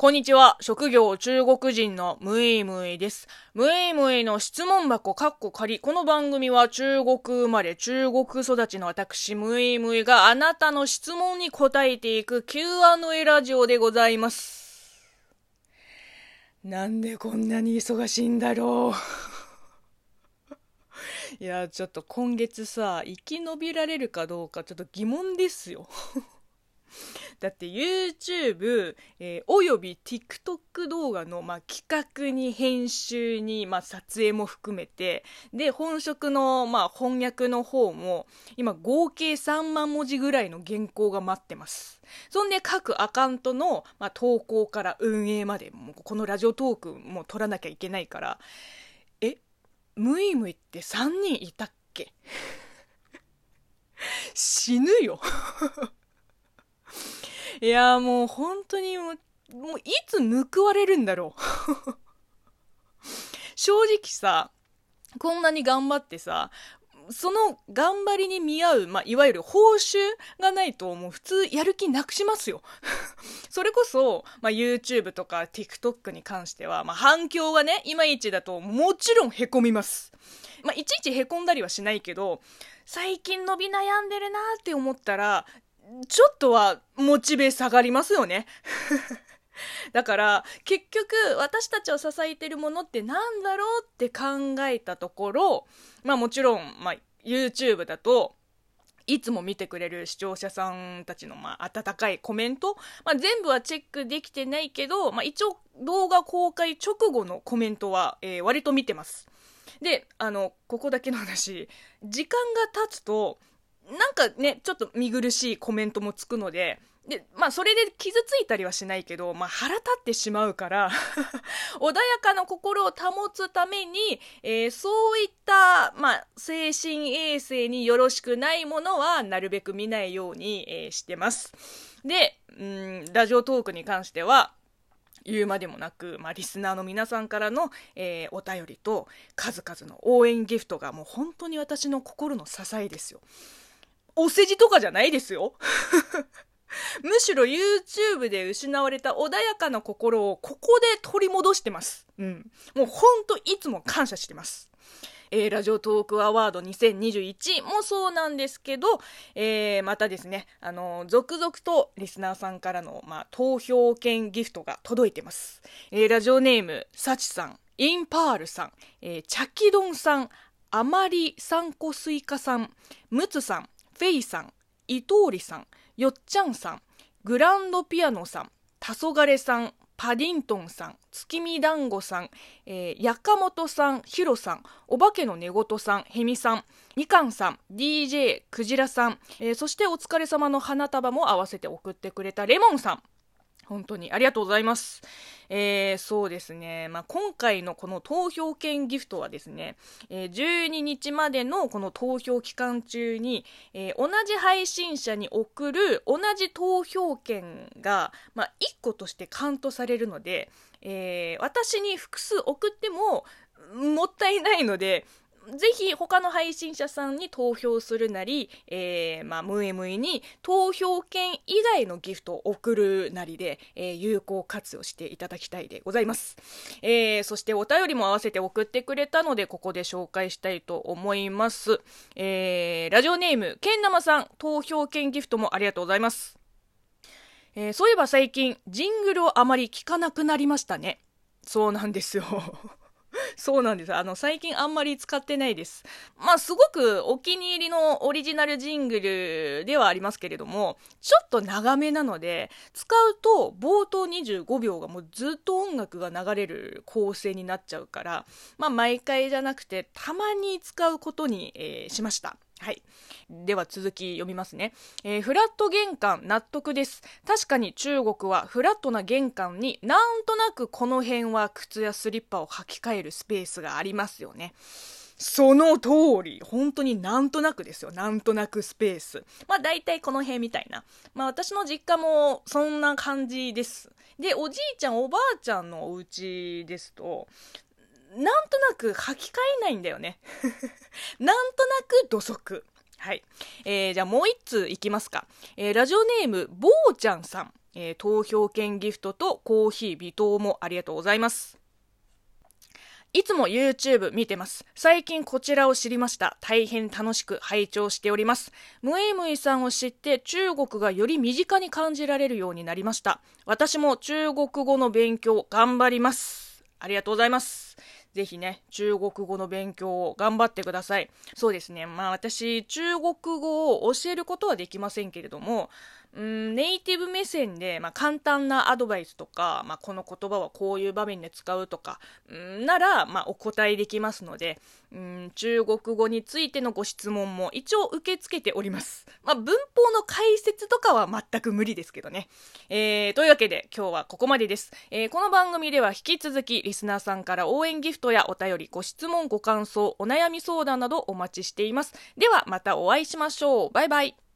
こんにちは。職業中国人のムイムイです。ムイムイの質問箱カッコ仮。この番組は中国生まれ、中国育ちの私、ムイムイがあなたの質問に答えていく Q&A ラジオでございます。なんでこんなに忙しいんだろう。いや、ちょっと今月さ、生き延びられるかどうかちょっと疑問ですよ。だって YouTube、えー、および TikTok 動画の、まあ、企画に編集に、まあ、撮影も含めて、で、本職の、まあ、翻訳の方も、今合計3万文字ぐらいの原稿が待ってます。そんで各アカウントの、まあ、投稿から運営まで、もこのラジオトークも取らなきゃいけないから、え、ムイムイって3人いたっけ？死ぬよいや、もう本当にもう、もういつ報われるんだろう。正直さ、こんなに頑張ってさ、その頑張りに見合う、まあ、いわゆる報酬がないと、もう普通やる気なくしますよ。それこそ、まあ、YouTube とか TikTok に関しては、まあ、反響がね、いまいちだともちろん凹みます。まあ、いちいち凹んだりはしないけど、最近伸び悩んでるなって思ったら、ちょっとはモチベ下がりますよね。だから結局私たちを支えてるものって何だろうって考えたところまあもちろん、まあ、YouTube だといつも見てくれる視聴者さんたちの、まあ、温かいコメント、まあ、全部はチェックできてないけど、まあ、一応動画公開直後のコメントは、えー、割と見てます。で、あの、ここだけの話、時間が経つと、なんかね、ちょっと見苦しいコメントもつくので、で、まあ、それで傷ついたりはしないけど、まあ、腹立ってしまうから 穏やかな心を保つために、えー、そういった、まあ、精神衛生によろしくないものは、なるべく見ないように、えー、してます。で、うん、ラジオトークに関しては、言うまでもなく、まあ、リスナーの皆さんからの、えー、お便りと数々の応援ギフトがもう本当に私の心の支えですよ。お世辞とかじゃないですよ。むしろ YouTube で失われた穏やかな心をここで取り戻してます。うん。もうほんといつも感謝してます。えー、ラジオトークアワード2021もそうなんですけど、えー、またですね、あの、続々とリスナーさんからの、まあ、投票券ギフトが届いてます。えー、ラジオネーム、サチさん、インパールさん、えー、チャキドンさん、あまりさんこすいかさん、ムツさん、フェイさん、伊藤里さん、よっちゃんさん、グランドピアノさん、黄昏さん、パディントンさん、月見団子さん、えー、やかもとさん、ひろさん、お化けの寝言さん、へみさん、みかんさん、DJ クジラさん、えー、そしてお疲れ様の花束も合わせて送ってくれたレモンさん、本当にありがとうございます。えー、そうですね。まあ、今回のこの投票券ギフトはですね、えー、12日までのこの投票期間中に、えー、同じ配信者に送る同じ投票券が、まあ、1個としてカウントされるので、えー、私に複数送ってももったいないので、ぜひ他の配信者さんに投票するなり、えー、まあ、ムエムイに投票券以外のギフトを送るなりで、えー、有効活用していただきたいでございます。えー、そしてお便りも合わせて送ってくれたので、ここで紹介したいと思います。えー、ラジオネーム、けんなまさん、投票券ギフトもありがとうございます。えー、そういえば最近、ジングルをあまり聞かなくなりましたね。そうなんですよ。そうなんです。あの、最近あんまり使ってないです。まあ、すごくお気に入りのオリジナルジングルではありますけれども、ちょっと長めなので、使うと冒頭25秒がもうずっと音楽が流れる構成になっちゃうから、まあ、毎回じゃなくて、たまに使うことに、えー、しました。はい。では続き読みますね、えー、フラット玄関納得です。確かに中国はフラットな玄関になんとなくこの辺は靴やスリッパを履き替えるスペースがありますよね。その通り。本当になんとなくですよ。なんとなくスペース。まあ大体この辺みたいな。まあ私の実家もそんな感じです。で、おじいちゃんおばあちゃんのお家ですと、なんとなく履き替えないんだよね。なんとなく土足。はい。えー、じゃあもう一通いきますか。えー、ラジオネーム、ぼうちゃんさん。えー、投票券ギフトとコーヒー微糖もありがとうございます。いつも YouTube 見てます。最近こちらを知りました。大変楽しく拝聴しております。ムイムイさんを知って中国がより身近に感じられるようになりました。私も中国語の勉強頑張ります。ありがとうございます。ぜひね、中国語の勉強を頑張ってください。そうですね。まあ私、中国語を教えることはできませんけれども、うん、ネイティブ目線で、まあ、簡単なアドバイスとか、まあ、この言葉はこういう場面で使うとか、うん、なら、まあ、お答えできますので、うん、中国語についてのご質問も一応受け付けております。まあ、文法の解説とかは全く無理ですけどね。えー、というわけで今日はここまでです。えー、この番組では引き続きリスナーさんから応援ギフトやお便り、ご質問、ご感想、お悩み相談などお待ちしています。ではまたお会いしましょう。バイバイ。